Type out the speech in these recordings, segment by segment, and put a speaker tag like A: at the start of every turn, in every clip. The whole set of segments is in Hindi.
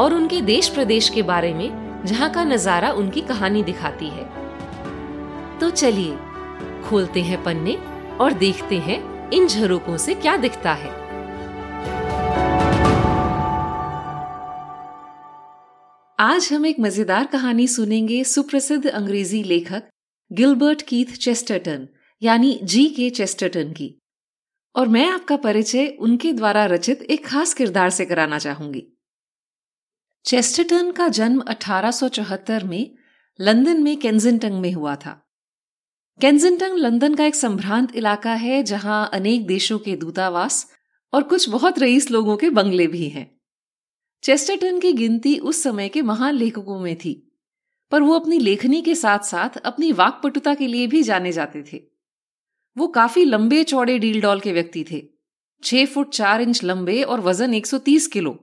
A: और उनके देश प्रदेश के बारे में, जहाँ का नज़ारा उनकी कहानी दिखाती है। तो चलिए, खोलते हैं पन्ने और देखते हैं इन झरोकों से क्या दिखता है। आज हम एक मज़ेदार कहानी सुनेंगे सुप्रसिद्ध अंग्रेज़ी लेखक गिलबर्ट कीथ चेस्टरटन, यानी जी के चेस्टरटन की। और मैं आपका परिचय उनके द्वारा रचित एक खास किरदार से कराना चाहूँगी। चेस्टरटन का जन्म 1874 में लंदन में केंजिंगटन में हुआ था। केंजिंगटन लंदन का एक संभ्रांत इलाका है, जहाँ अनेक देशों के दूतावास और कुछ बहुत रईस लोगों के बंगले भी हैं। चेस्टरटन की गिनती उस समय के महान लेखकों में थी, पर वो अपनी लेखनी के साथ साथ अपनी वाकपटुता के लिए भी जाने जाते थे। वो काफ़ी लंबे चौड़े डील डॉल के व्यक्ति थे, छह फुट चार इंच लंबे और वज़न 130 किलो।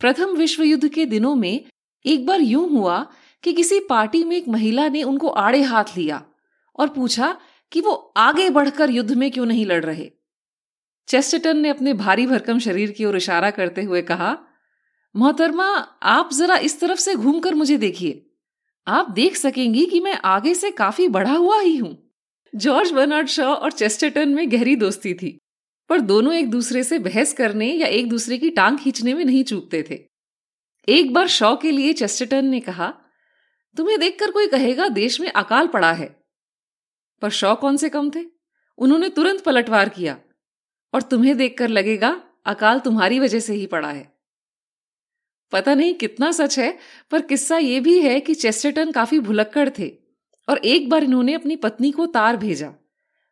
A: प्रथम विश्व युद्ध के दिनों में एक बार यूँ हुआ कि किसी पार्टी में एक महिला ने उनको आड़े हाथ लिया और पूछा कि वो आगे बढ़कर युद्ध में क्यों नहीं लड़ रहे। चेस्टन ने अपने भारी भरकम शरीर की ओर इशारा करते हुए कहा, मोहतरमा, आप जरा इस तरफ़ से घूमकर मुझे देखिए। आप देख सकेंगी कि मैं आगे से काफ़ी बढ़ा हुआ ही हूँ। जॉर्ज बर्नार्ड शॉ और चेस्टरटन में गहरी दोस्ती थी। पर दोनों एक दूसरे से बहस करने या एक दूसरे की टांग खींचने में नहीं चूकते थे। एक बार शॉ के लिए चेस्टरटन ने कहा, तुम्हें देखकर कोई कहेगा देश में अकाल पड़ा है? पर शॉ कौन से कम थे? उन्होंने तुरंत पलटवार किया, और तुम्हें देखकर लगेगा अकाल तुम्हारी वजह से ही पड़ा है। पता नहीं कितना सच है, पर किस्सा यह भी है कि चेस्टरटन काफ़ी भुलक्कड़ थे और एक बार इन्होंने अपनी पत्नी को तार भेजा।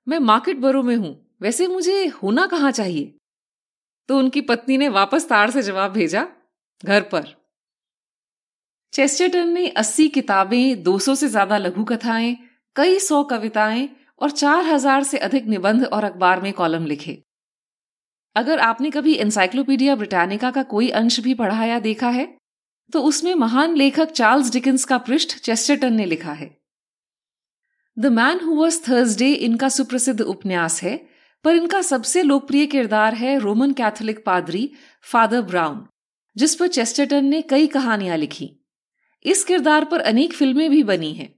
A: मैं मार्केट बरो में हूँ वैसे मुझे होना कहाँ चाहिए? तो उनकी पत्नी ने वापस तार से जवाब भेजा, घर पर। चेस्टरटन ने 80 किताबें 200 से ज़्यादा लघु कथाएँ, कई सौ कविताएँ और 4000 से अधिक निबंध और अखबार में कॉलम लिखे। अगर आपने कभी एनसाइक्लोपीडिया ब्रिटानिका का कोई अंश भी पढ़ा या देखा है तो उसमें महान लेखक चार्ल्स डिकिंस का पृष्ठ चेस्टरटन ने लिखा है। The man who was Thursday इनका सुप्रसिद्ध उपन्यास है पर इनका सबसे लोकप्रिय किरदार है रोमन कैथोलिक पादरी फादर ब्राउन, जिस पर चेस्टरटन ने कई कहानियाँ लिखी। इस किरदार पर अनेक फ़िल्में भी बनी हैं।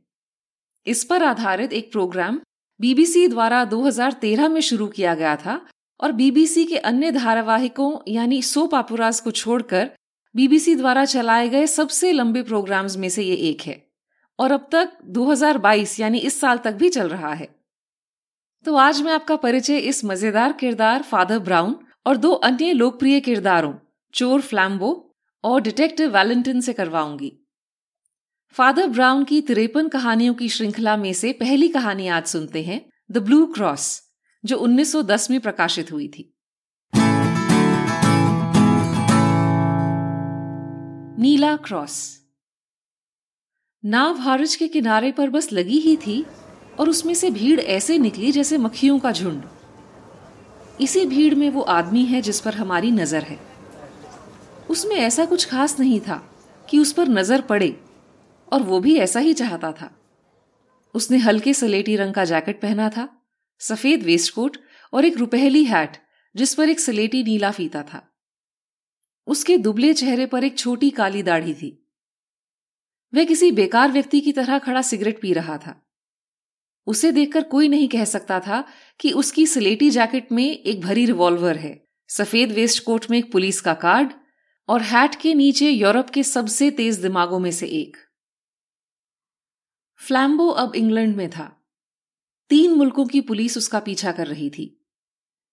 A: इस पर आधारित एक प्रोग्राम बीबीसी द्वारा 2013 में शुरू किया गया था और बीबीसी के अन्य धारावाहिकों यानी सो पापुराज को छोड़कर बीबीसी द्वारा चलाए गए सबसे लंबे प्रोग्राम्स में से ये एक है और अब तक 2022 यानी इस साल तक भी चल रहा है। तो आज मैं आपका परिचय इस मज़ेदार किरदार फादर ब्राउन और दो अन्य लोकप्रिय किरदारों, चोर फ्लैम्बो और डिटेक्टिव वैलेंटिन से करवाऊँगी। फादर ब्राउन की तिरपन कहानियों की श्रृंखला में से पहली कहानी आज सुनते हैं द ब्लू क्रॉस जो 1910 में प्रकाशित हुई थी। नीला क्रॉस। नाव हारज के किनारे पर बस लगी ही थी और उसमें से भीड़ ऐसे निकली जैसे मक्खियों का झुंड। इसी भीड़ में वो आदमी है जिस पर हमारी नज़र है। उसमें ऐसा कुछ खास नहीं था कि उस पर नज़र पड़े, और वो भी ऐसा ही चाहता था। उसने हल्के सलेटी रंग का जैकेट पहना था, सफ़ेद वेस्टकोट और एक रुपहली हैट, जिस पर एक सलेटी नीला फीता था। उसके दुबले चेहरे पर एक छोटी काली दाढ़ी थी। वह किसी बेकार व्यक्ति की तरह खड़ा सिगरेट पी रहा था। उसे देखकर कोई नहीं कह सकता था कि उसकी सलेटी जैकेट में एक भरी रिवॉल्वर है। सफ़ेद वेस्ट कोट में एक पुलिस का कार्ड और हैट के नीचे यूरोप के सबसे तेज दिमागों में से एक। फ्लैम्बो अब इंग्लैंड में था। तीन मुल्कों की पुलिस उसका पीछा कर रही थी।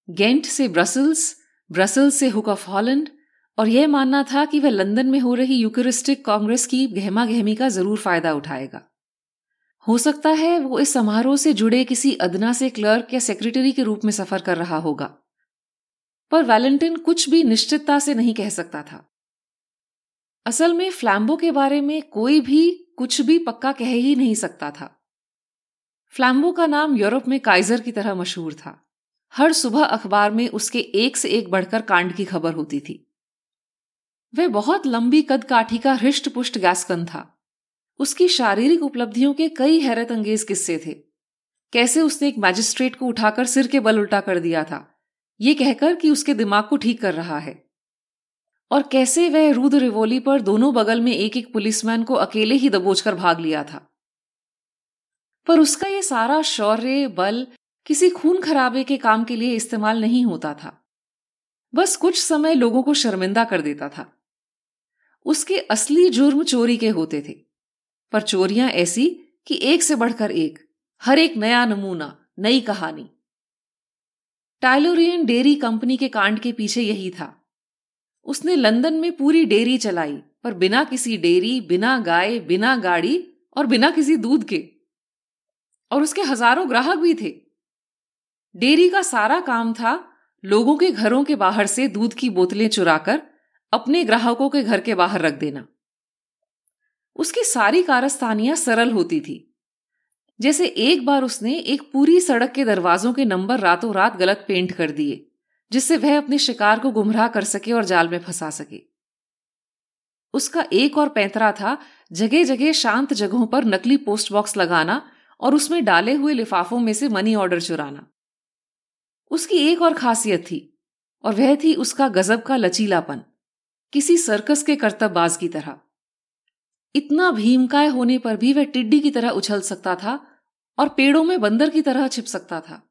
A: गेंट से ब्रसल्स ब्रसल्स से हुक ऑफ़ हॉलैंड और यह मानना था कि वह लंदन में हो रही यूकरिस्टिक कांग्रेस की गहमा गहमी का ज़रूर फ़ायदा उठाएगा। हो सकता है वो इस समारोह से जुड़े किसी अदना से क्लर्क या सेक्रेटरी के रूप में सफ़र कर रहा होगा। पर वैलेंटिन कुछ भी निश्चितता से नहीं कह सकता था। असल में फ्लैम्बो के बारे में कोई भी कुछ भी पक्का कह ही नहीं सकता था। फ्लैम्बो का नाम यूरोप में काइजर की तरह मशहूर था। हर सुबह अखबार में उसके एक से एक बढ़कर कांड की खबर होती थी। वह बहुत लंबी कद काठी का हृष्ट पुष्ट गैसकन था। उसकी शारीरिक उपलब्धियों के कई हैरत अंगेज किस्से थे। कैसे उसने एक मैजिस्ट्रेट को उठाकर सिर के बल उल्टा कर दिया था, ये कहकर कि उसके दिमाग को ठीक कर रहा है। और कैसे वह रूद रिवोली पर दोनों बगल में एक एक पुलिसमैन को अकेले ही दबोच कर भाग लिया था। पर उसका यह सारा शौर्य, बल किसी खून खराबे के काम के लिए इस्तेमाल नहीं होता था। बस कुछ समय लोगों को शर्मिंदा कर देता था। उसके असली जुर्म चोरी के होते थे। पर चोरियाँ ऐसी कि एक से बढ़कर एक, हर एक नया नमूना, नई कहानी। टाइलोरियन डेयरी कंपनी के कांड के पीछे यही था। उसने लंदन में पूरी डेयरी चलाई, पर बिना किसी डेयरी, बिना गाय, बिना गाड़ी और बिना किसी दूध के। और उसके हज़ारों ग्राहक भी थे। डेयरी का सारा काम था लोगों के घरों के बाहर से दूध की बोतलें चुराकर अपने ग्राहकों के घर के बाहर रख देना। उसकी सारी कारस्तानियाँ सरल होती थी। जैसे एक बार उसने एक पूरी सड़क के दरवाजों के नंबर रातों रात गलत पेंट कर दिए, जिससे वह अपने शिकार को गुमराह कर सके और जाल में फंसा सके। उसका एक और पैंतरा था जगह जगह शांत जगहों पर नकली पोस्ट बॉक्स लगाना और उसमें डाले हुए लिफाफों में से मनी ऑर्डर चुराना। उसकी एक और खासियत थी और वह थी उसका गजब का लचीलापन, किसी सर्कस के कर्तव्यबाज की तरह। इतना भीमकाय होने पर भी वह टिड्डी की तरह उछल सकता था और पेड़ों में बंदर की तरह छिप सकता था।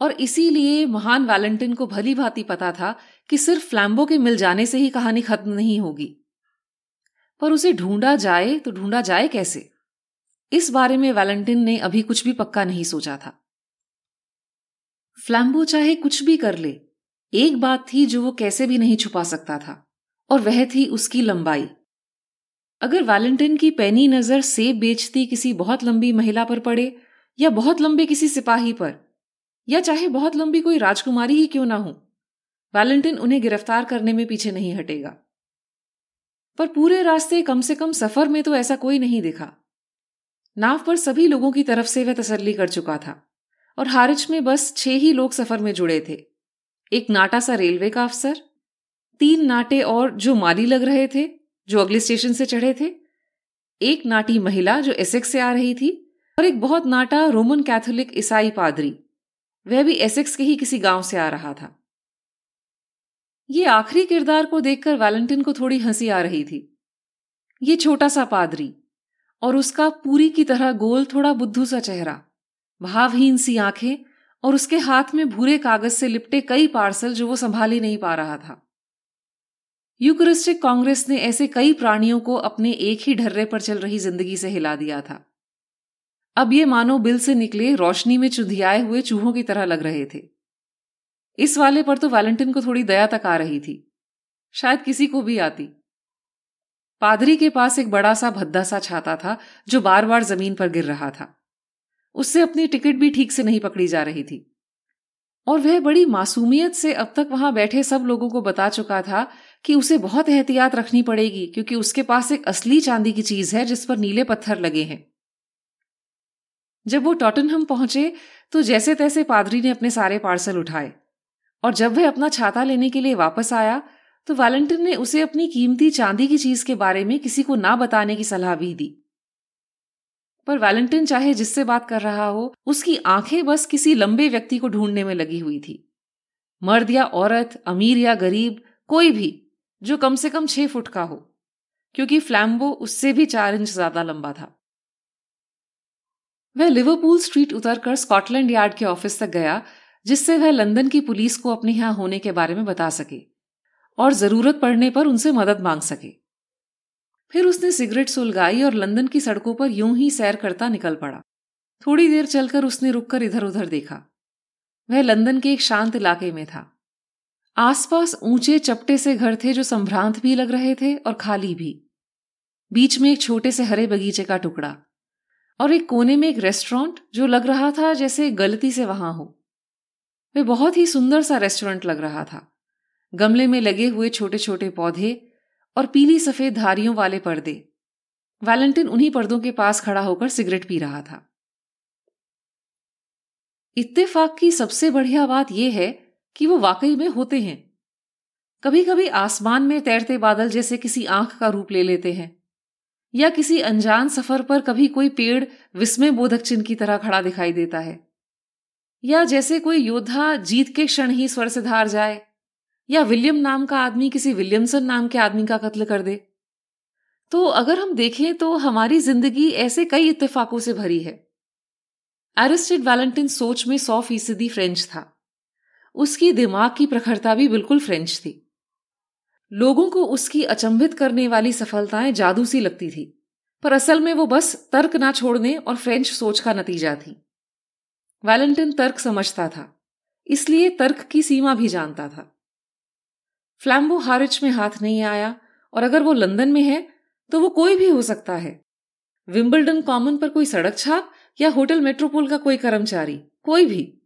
A: और इसीलिए महान वैलेंटिन को भली भांति पता था कि सिर्फ़ फ्लैम्बो के मिल जाने से ही कहानी खत्म नहीं होगी। पर उसे ढूंढा जाए तो ढूंढा जाए कैसे? इस बारे में वैलेंटिन ने अभी कुछ भी पक्का नहीं सोचा था। फ्लैम्बो चाहे कुछ भी कर ले, एक बात थी जो वो कैसे भी नहीं छुपा सकता था, और वह थी उसकी लंबाई। अगर वैलेंटिन की पैनी नज़र सेब बेचती किसी बहुत लंबी महिला पर पड़े, या बहुत लंबे किसी सिपाही पर, या चाहे बहुत लंबी कोई राजकुमारी ही क्यों ना हो, वैलेंटिन उन्हें गिरफ़्तार करने में पीछे नहीं हटेगा। पर पूरे रास्ते कम से कम सफ़र में तो ऐसा कोई नहीं दिखा। नाव पर सभी लोगों की तरफ़ से वह तसल्ली कर चुका था, और हारिच में बस छह ही लोग सफ़र में जुड़े थे। एक नाटा सा रेलवे का अफसर, तीन नाटे और जो माली लग रहे थे जो अगले स्टेशन से चढ़े थे। एक नाटी महिला जो एसेक्स से आ रही थी और एक बहुत नाटा रोमन कैथोलिक ईसाई पादरी। वह भी एसेक्स के ही किसी गाँव से आ रहा था। ये आखिरी किरदार को देखकर वैलेंटिन को थोड़ी हँसी आ रही थी। ये छोटा सा पादरी और उसका पूरी की तरह गोल थोड़ा बुद्धू सा चेहरा, भावहीन सी आँखें और उसके हाथ में भूरे कागज़ से लिपटे कई पार्सल जो वो संभाल ही नहीं पा रहा था। यूक्रिस्टिक कांग्रेस ने ऐसे कई प्राणियों को अपने एक ही ढर्रे पर चल रही ज़िंदगी से हिला दिया था। अब ये मानो बिल से निकले, रोशनी में चुधियाए हुए चूहों की तरह लग रहे थे। इस वाले पर तो वैलेंटिन को थोड़ी दया तक आ रही थी। शायद किसी को भी आती। पादरी के पास एक बड़ा सा भद्दा सा छाता था, जो बार बार ज़मीन पर गिर रहा था। उससे अपनी टिकट भी ठीक से नहीं पकड़ी जा रही थी। और वह बड़ी मासूमियत से अब तक वहाँ बैठे सब लोगों को बता चुका था कि उसे बहुत एहतियात रखनी पड़ेगी, क्योंकि उसके पास एक असली चांदी की चीज़ है जिस पर नीले पत्थर लगे हैं। जब वो टॉटनहम पहुँचे तो जैसे तैसे पादरी ने अपने सारे पार्सल उठाए, और जब वह अपना छाता लेने के लिए वापस आया तो वैलेंटिन ने उसे अपनी कीमती चांदी की चीज़ के बारे में किसी को ना बताने की सलाह भी दी। पर वैलेंटिन चाहे जिससे बात कर रहा हो, उसकी आँखें बस किसी लंबे व्यक्ति को ढूँढने में लगी हुई थी। मर्द या औरत, अमीर या गरीब, कोई भी जो कम से कम छह फुट का हो, क्योंकि फ्लैम्बो उससे भी चार इंच ज़्यादा लंबा था। वह लिवरपूल स्ट्रीट उतरकर स्कॉटलैंड यार्ड के ऑफ़िस तक गया, जिससे वह लंदन की पुलिस को अपने यहाँ होने के बारे में बता सके, और ज़रूरत पड़ने पर उनसे मदद मांग सके। फिर उसने सिगरेट सुलगाई और लंदन की सड़कों पर यूँ ही सैर करता निकल पड़ा। थोड़ी देर चलकर उसने रुककर इधर उधर देखा। वह लंदन के एक शांत इलाके में था। आसपास ऊँचे चपटे से घर थे जो संभ्रांत भी लग रहे थे और खाली भी। बीच में एक छोटे से हरे बगीचे का टुकड़ा और एक कोने में एक रेस्टोरेंट जो लग रहा था जैसे गलती से वहाँ हो। वे बहुत ही सुंदर सा रेस्टोरेंट लग रहा था। गमले में लगे हुए छोटे छोटे पौधे और पीली सफ़ेद धारियों वाले पर्दे। वैलेंटिन उन्हीं पर्दों के पास खड़ा होकर सिगरेट पी रहा था। इत्तेफाक की सबसे बढ़िया बात यह है कि वो वाकई में होते हैं। कभी कभी आसमान में तैरते बादल जैसे किसी आँख का रूप ले लेते हैं, या किसी अनजान सफ़र पर कभी कोई पेड़ विस्मय बोधक चिन्ह की तरह खड़ा दिखाई देता है, या जैसे कोई योद्धा जीत के क्षण ही स्वर से धार जाए, या विलियम नाम का आदमी किसी विलियमसन नाम के आदमी का कत्ल कर दे। तो अगर हम देखें तो हमारी ज़िंदगी ऐसे कई इत्तेफाकों से भरी है। एरिस्टिड वैलेंटिन सोच में सौ फ़ीसदी फ्रेंच था। उसकी दिमाग की प्रखरता भी बिल्कुल फ्रेंच थी। लोगों को उसकी अचंभित करने वाली सफलताएँ जादू सी लगती थी, पर असल में वो बस तर्क ना छोड़ने और फ्रेंच सोच का नतीजा थी। वैलेंटिन तर्क समझता था, इसलिए तर्क की सीमा भी जानता था। फ्लैम्बो हारिच में हाथ नहीं आया और अगर वो लंदन में है तो वो कोई भी हो सकता है। विंबलडन कॉमन पर कोई सड़क छाप या होटल मेट्रोपोल का कोई कर्मचारी, कोई भी।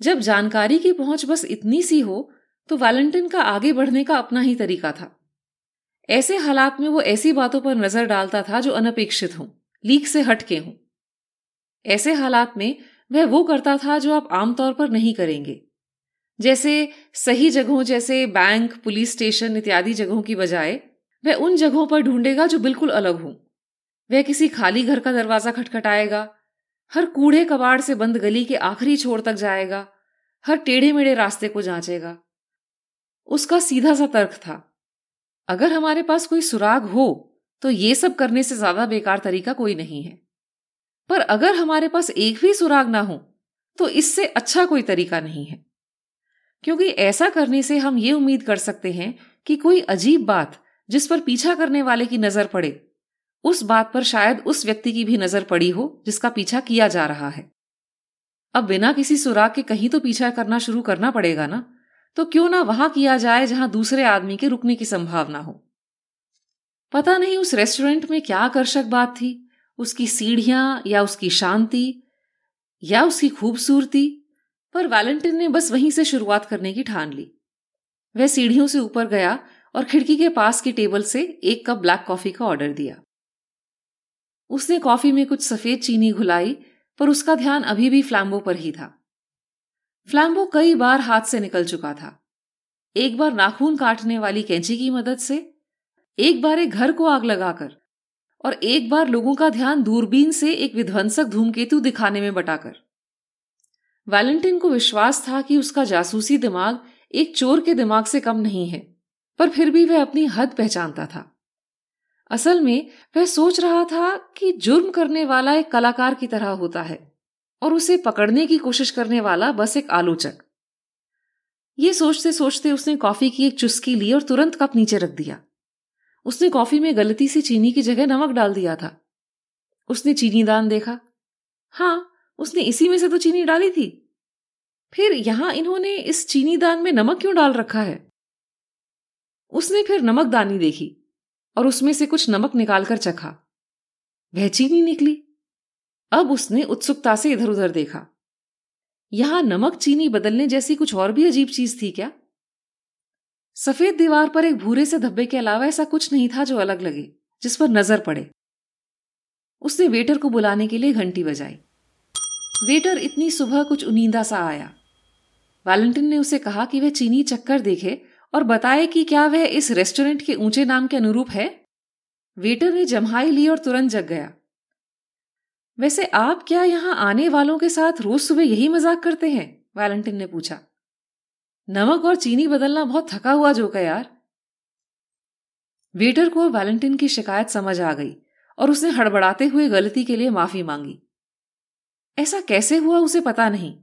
A: जब जानकारी की पहुँच बस इतनी सी हो तो वैलेंटिन का आगे बढ़ने का अपना ही तरीका था। ऐसे हालात में वो ऐसी बातों पर नज़र डालता था जो अनपेक्षित हों, लीक से हटके हों। ऐसे हालात में वह वो करता था जो आप आमतौर पर नहीं करेंगे। जैसे सही जगहों जैसे बैंक, पुलिस स्टेशन इत्यादि जगहों की बजाय, वह उन जगहों पर ढूंढेगा जो बिल्कुल अलग हों। वह किसी खाली घर का दरवाज़ा खटखटाएगा हर कूड़े कबाड़ से बंद गली के आखिरी छोर तक जाएगा, हर टेढ़े मेढ़े रास्ते को जांचेगा। उसका सीधा सा तर्क था, अगर हमारे पास कोई सुराग हो तो ये सब करने से ज़्यादा बेकार तरीका कोई नहीं है। पर अगर हमारे पास एक भी सुराग ना हो तो इससे अच्छा कोई तरीका नहीं है। क्योंकि ऐसा करने से हम ये उम्मीद कर सकते हैं कि कोई अजीब बात जिस पर पीछा करने वाले की नज़र पड़े उस बात पर शायद उस व्यक्ति की भी नज़र पड़ी हो, जिसका पीछा किया जा रहा है। अब बिना किसी सुराग के कहीं तो पीछा करना शुरू करना पड़ेगा ना? तो क्यों ना वहाँ किया जाए जहाँ दूसरे आदमी के रुकने की संभावना हो? पता नहीं उस रेस्टोरेंट में क्या आकर्षक बात थी? उसकी सीढ़ियाँ या उसकी शांति? या उसकी खूबसूरती? पर वैलेंटिन ने बस वहीं से शुरुआत करने की ठान ली। वह सीढ़ियों से ऊपर गया और खिड़की के पास की टेबल से एक कप ब्लैक कॉफ़ी का ऑर्डर दिया। उसने कॉफ़ी में कुछ सफ़ेद चीनी घुलाई, पर उसका ध्यान अभी भी फ्लैम्बो पर ही था। फ्लैम्बो कई बार हाथ से निकल चुका था। एक बार नाखून काटने वाली कैंची की मदद से, एक बार एक घर को आग लगाकर, और एक बार लोगों का ध्यान दूरबीन से एक विध्वंसक धूमकेतु दिखाने में बटाकर। वैलेंटिन को विश्वास था कि उसका जासूसी दिमाग एक चोर के दिमाग से कम नहीं है, पर फिर भी वह अपनी हद पहचानता था। असल में, वह सोच रहा था कि जुर्म करने वाला एक कलाकार की तरह होता है, और उसे पकड़ने की कोशिश करने वाला बस एक आलोचक। ये सोचते सोचते उसने कॉफ़ी की एक चुस्की ली और तुरंत कप नीचे रख दिया। उसने कॉफ़ी में गलती से चीनी की जगह नमक डाल दिया था। उसने चीनी दान देखा। हाँ उसने इसी में से तो चीनी डाली थी। फिर यहाँ इन्होंने इस चीनी दान में नमक क्यों डाल रखा है? उसने फिर नमक दानी देखी। और उसमें से कुछ नमक निकालकर चखा। वह चीनी निकली। अब उसने उत्सुकता से इधर उधर देखा। यहाँ नमक चीनी बदलने जैसी कुछ और भी अजीब चीज़ थी क्या? सफ़ेद दीवार पर एक भूरे से धब्बे के अलावा ऐसा कुछ नहीं था जो अलग लगे, जिस पर नज़र पड़े। उसने वेटर को बुलाने के लिए घंटी बजाई। वेटर इतनी सुबह कुछ उनींदा सा आया। वैलेंटिन ने उसे कहा कि वह चीनी चक्कर देखे और बताए कि क्या वह इस रेस्टोरेंट के ऊँचे नाम के अनुरूप है? वेटर ने जमहाई ली और तुरंत जग गया। वैसे आप क्या यहाँ आने वालों के साथ रोज सुबह यही मज़ाक करते हैं? वैलेंटिन ने पूछा। नमक और चीनी बदलना बहुत थका हुआ जोक है यार। वेटर को वैलेंटिन की शिकायत समझ आ गई और उसने हड़बड़ाते हुए गलती के लिए माफ़ी मांगी। ऐसा कैसे हुआ उसे पता नहीं।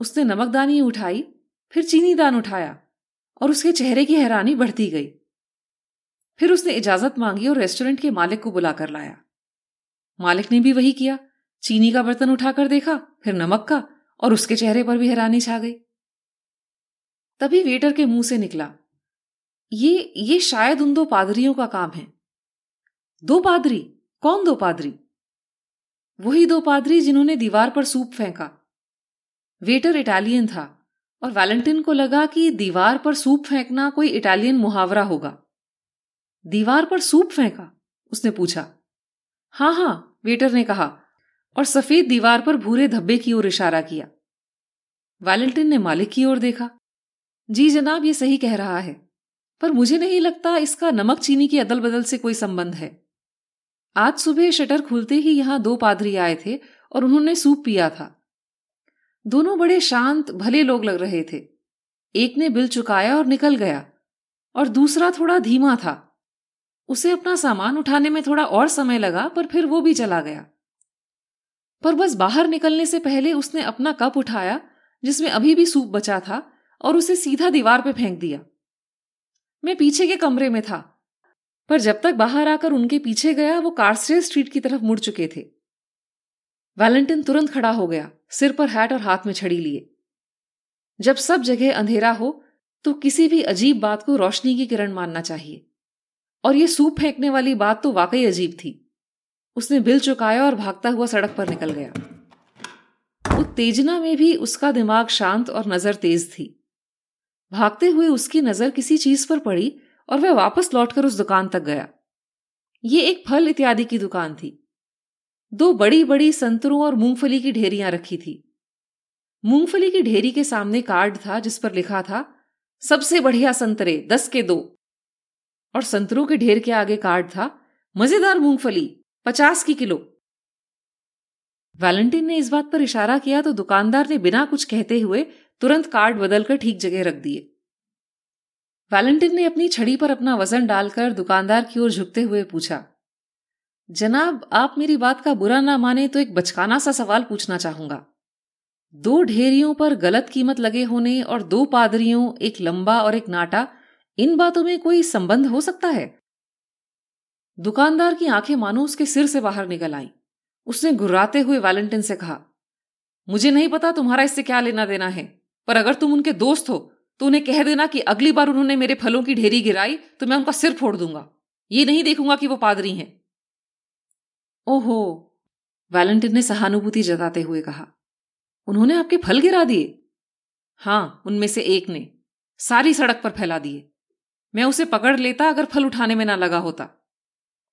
A: उसने नमकदानी उठाई, फिर चीनी दान उठाया। और उसके चेहरे की हैरानी बढ़ती गई। फिर उसने इजाज़त मांगी और रेस्टोरेंट के मालिक को बुलाकर लाया। मालिक ने भी वही किया। चीनी का बर्तन उठाकर देखा, फिर नमक का, और उसके चेहरे पर भी हैरानी छा गई। तभी वेटर के मुँह से निकला। ये ये शायद उन दो पादरियों का काम है। दो पादरी? कौन दो पादरी? वही दो पादरी जिन्होंने दीवार पर सूप फेंका। वेटर इटालियन था। और वैलेंटिन को लगा कि दीवार पर सूप फेंकना कोई इटालियन मुहावरा होगा। दीवार पर सूप फेंका? उसने पूछा। हाँ हाँ वेटर ने कहा, और सफ़ेद दीवार पर भूरे धब्बे की ओर इशारा किया। वैलेंटिन ने मालिक की ओर देखा। जी जनाब, ये सही कह रहा है, पर मुझे नहीं लगता इसका नमक चीनी की अदल बदल से कोई संबंध है। आज सुबह शटर खुलते ही यहाँ दो पादरी आए थे और उन्होंने सूप पिया था। दोनों बड़े शांत, भले लोग लग रहे थे। एक ने बिल चुकाया और निकल गया, और दूसरा थोड़ा धीमा था। उसे अपना सामान उठाने में थोड़ा और समय लगा, पर फिर वो भी चला गया। पर बस बाहर निकलने से पहले उसने अपना कप उठाया, जिसमें अभी भी सूप बचा था, और उसे सीधा दीवार पे फेंक दिया। मैं पीछे के कमरे में था, पर जब तक बाहर आकर उनके पीछे गया, वो कार्स्टे स्ट्रीट की तरफ़ मुड़ चुके थे। वैलेंटिन तुरंत खड़ा हो गया। सिर पर हैट और हाथ में छड़ी लिए। जब सब जगह अंधेरा हो तो किसी भी अजीब बात को रोशनी की किरण मानना चाहिए। और ये सूप फेंकने वाली बात तो वाकई अजीब थी। उसने बिल चुकाया और भागता हुआ सड़क पर निकल गया। उत्तेजना में भी उसका दिमाग शांत और नज़र तेज थी। भागते हुए उसकी नज़र किसी चीज़ पर पड़ी और वह वापस लौटकर उस दुकान तक गया। ये एक फल इत्यादि की दुकान थी। दो बड़ी बड़ी संतरों और मूंगफली की ढेरियाँ रखी थी। मूंगफली की ढेरी के सामने कार्ड था जिस पर लिखा था, सबसे बढ़िया संतरे, दस के दो। और संतरों के ढेर के आगे कार्ड था, मज़ेदार मूंगफली, पचास की किलो। वैलेंटिन ने इस बात पर इशारा किया तो दुकानदार ने बिना कुछ कहते हुए तुरंत कार्ड बदलकर ठीक जगह रख दिए। वैलेंटिन ने अपनी छड़ी पर अपना वज़न डालकर दुकानदार की ओर झुकते हुए पूछा जनाब, आप मेरी बात का बुरा ना माने तो एक बचकाना सा सवाल पूछना चाहूँगा। दो ढेरियों पर गलत कीमत लगे होने और दो पादरियों, एक लंबा और एक नाटा, इन बातों में कोई संबंध हो सकता है? दुकानदार की आँखें मानो उसके सिर से बाहर निकल आईं। उसने गुर्राते हुए वैलेंटिन से कहा, मुझे नहीं पता तुम्हारा इससे क्या लेना देना है, पर अगर तुम उनके दोस्त हो तो उन्हें कह देना कि अगली बार उन्होंने मेरे फलों की ढेरी गिराई तो मैं उनका सिर फोड़ दूँगा। ये नहीं देखूँगा कि वो पादरी हैं। ओहो, वैलेंटिन ने सहानुभूति जताते हुए कहा, उन्होंने आपके फल गिरा दिए? हाँ, उनमें से एक ने सारी सड़क पर फैला दिए। मैं उसे पकड़ लेता अगर फल उठाने में ना लगा होता।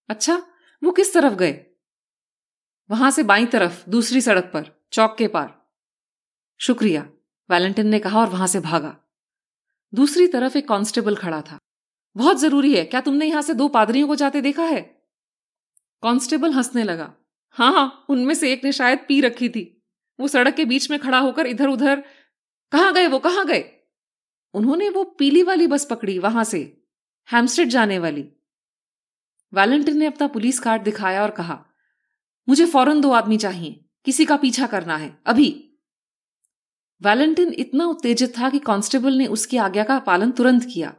A: अच्छा वो किस तरफ़ गए? वहाँ से बाई तरफ़, दूसरी सड़क पर, चौक के पार। शुक्रिया, वैलेंटिन ने कहा और वहाँ से भागा। दूसरी तरफ़ एक कांस्टेबल खड़ा था। बहुत ज़रूरी है, क्या तुमने यहाँ से दो पादरियों को जाते देखा है? कांस्टेबल हंसने लगा। हाँ हाँ उनमें से एक ने शायद पी रखी थी। वो सड़क के बीच में खड़ा होकर इधर उधर कहाँ गए वो? कहाँ गए? उन्होंने वो पीली वाली बस पकड़ी वहाँ से हैमस्टेड जाने वाली। वैलेंटिन ने अपना पुलिस कार्ड दिखाया और कहा, मुझे फ़ौरन दो आदमी चाहिए, किसी का पीछा करना है, अभी। वैलेंटिन इतना उत्तेजित था कि कांस्टेबल ने उसकी आज्ञा का पालन तुरंत किया।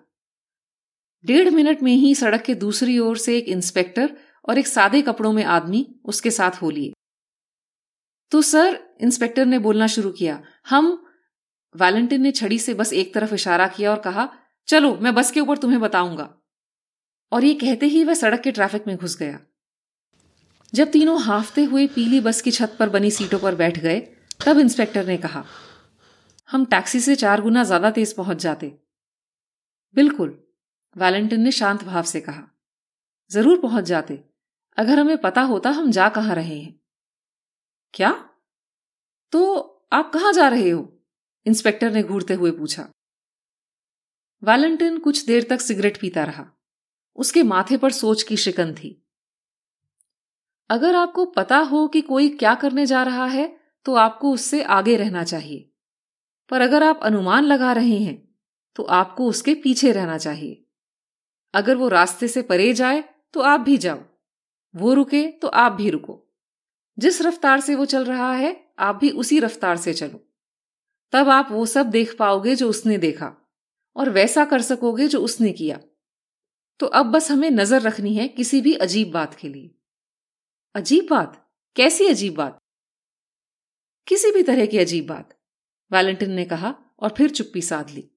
A: डेढ़ मिनट में ही सड़क के दूसरी ओर से एक इंस्पेक्टर और एक सादे कपड़ों में आदमी उसके साथ हो लिए। तो सर, इंस्पेक्टर ने बोलना शुरू किया। हम वैलेंटिन ने छड़ी से बस एक तरफ़ इशारा किया और कहा, चलो, मैं बस के ऊपर तुम्हें बताऊँगा। और ये कहते ही वह सड़क के ट्रैफ़िक में घुस गया। जब तीनों हाफते हुए पीली बस की छत पर बनी सीटों पर बैठ गए, तब इंस्पेक्टर ने कहा, हम टैक्सी से चार गुना ज़्यादा तेज पहुँच जाते। बिल्कुल, वैलेंटिन ने शांत भाव से कहा, ज़रूर पहुँच जाते। अगर हमें पता होता हम जा कहाँ रहे हैं। क्या? तो आप कहाँ जा रहे हो? इंस्पेक्टर ने घूरते हुए पूछा। वैलेंटिन कुछ देर तक सिगरेट पीता रहा। उसके माथे पर सोच की शिकन थी। अगर आपको पता हो कि कोई क्या करने जा रहा है तो आपको उससे आगे रहना चाहिए। पर अगर आप अनुमान लगा रहे हैं तो आपको उसके पीछे रहना चाहिए। अगर वो रास्ते से परे जाए तो आप भी जाओ। वो रुके तो आप भी रुको। जिस रफ्तार से वो चल रहा है, आप भी उसी रफ्तार से चलो। तब आप वो सब देख पाओगे जो उसने देखा और वैसा कर सकोगे जो उसने किया। तो अब बस हमें नज़र रखनी है किसी भी अजीब बात के लिए। अजीब बात? कैसी अजीब बात? किसी भी तरह की अजीब बात, वैलेंटिन ने कहा और फिर चुप्पी साध ली।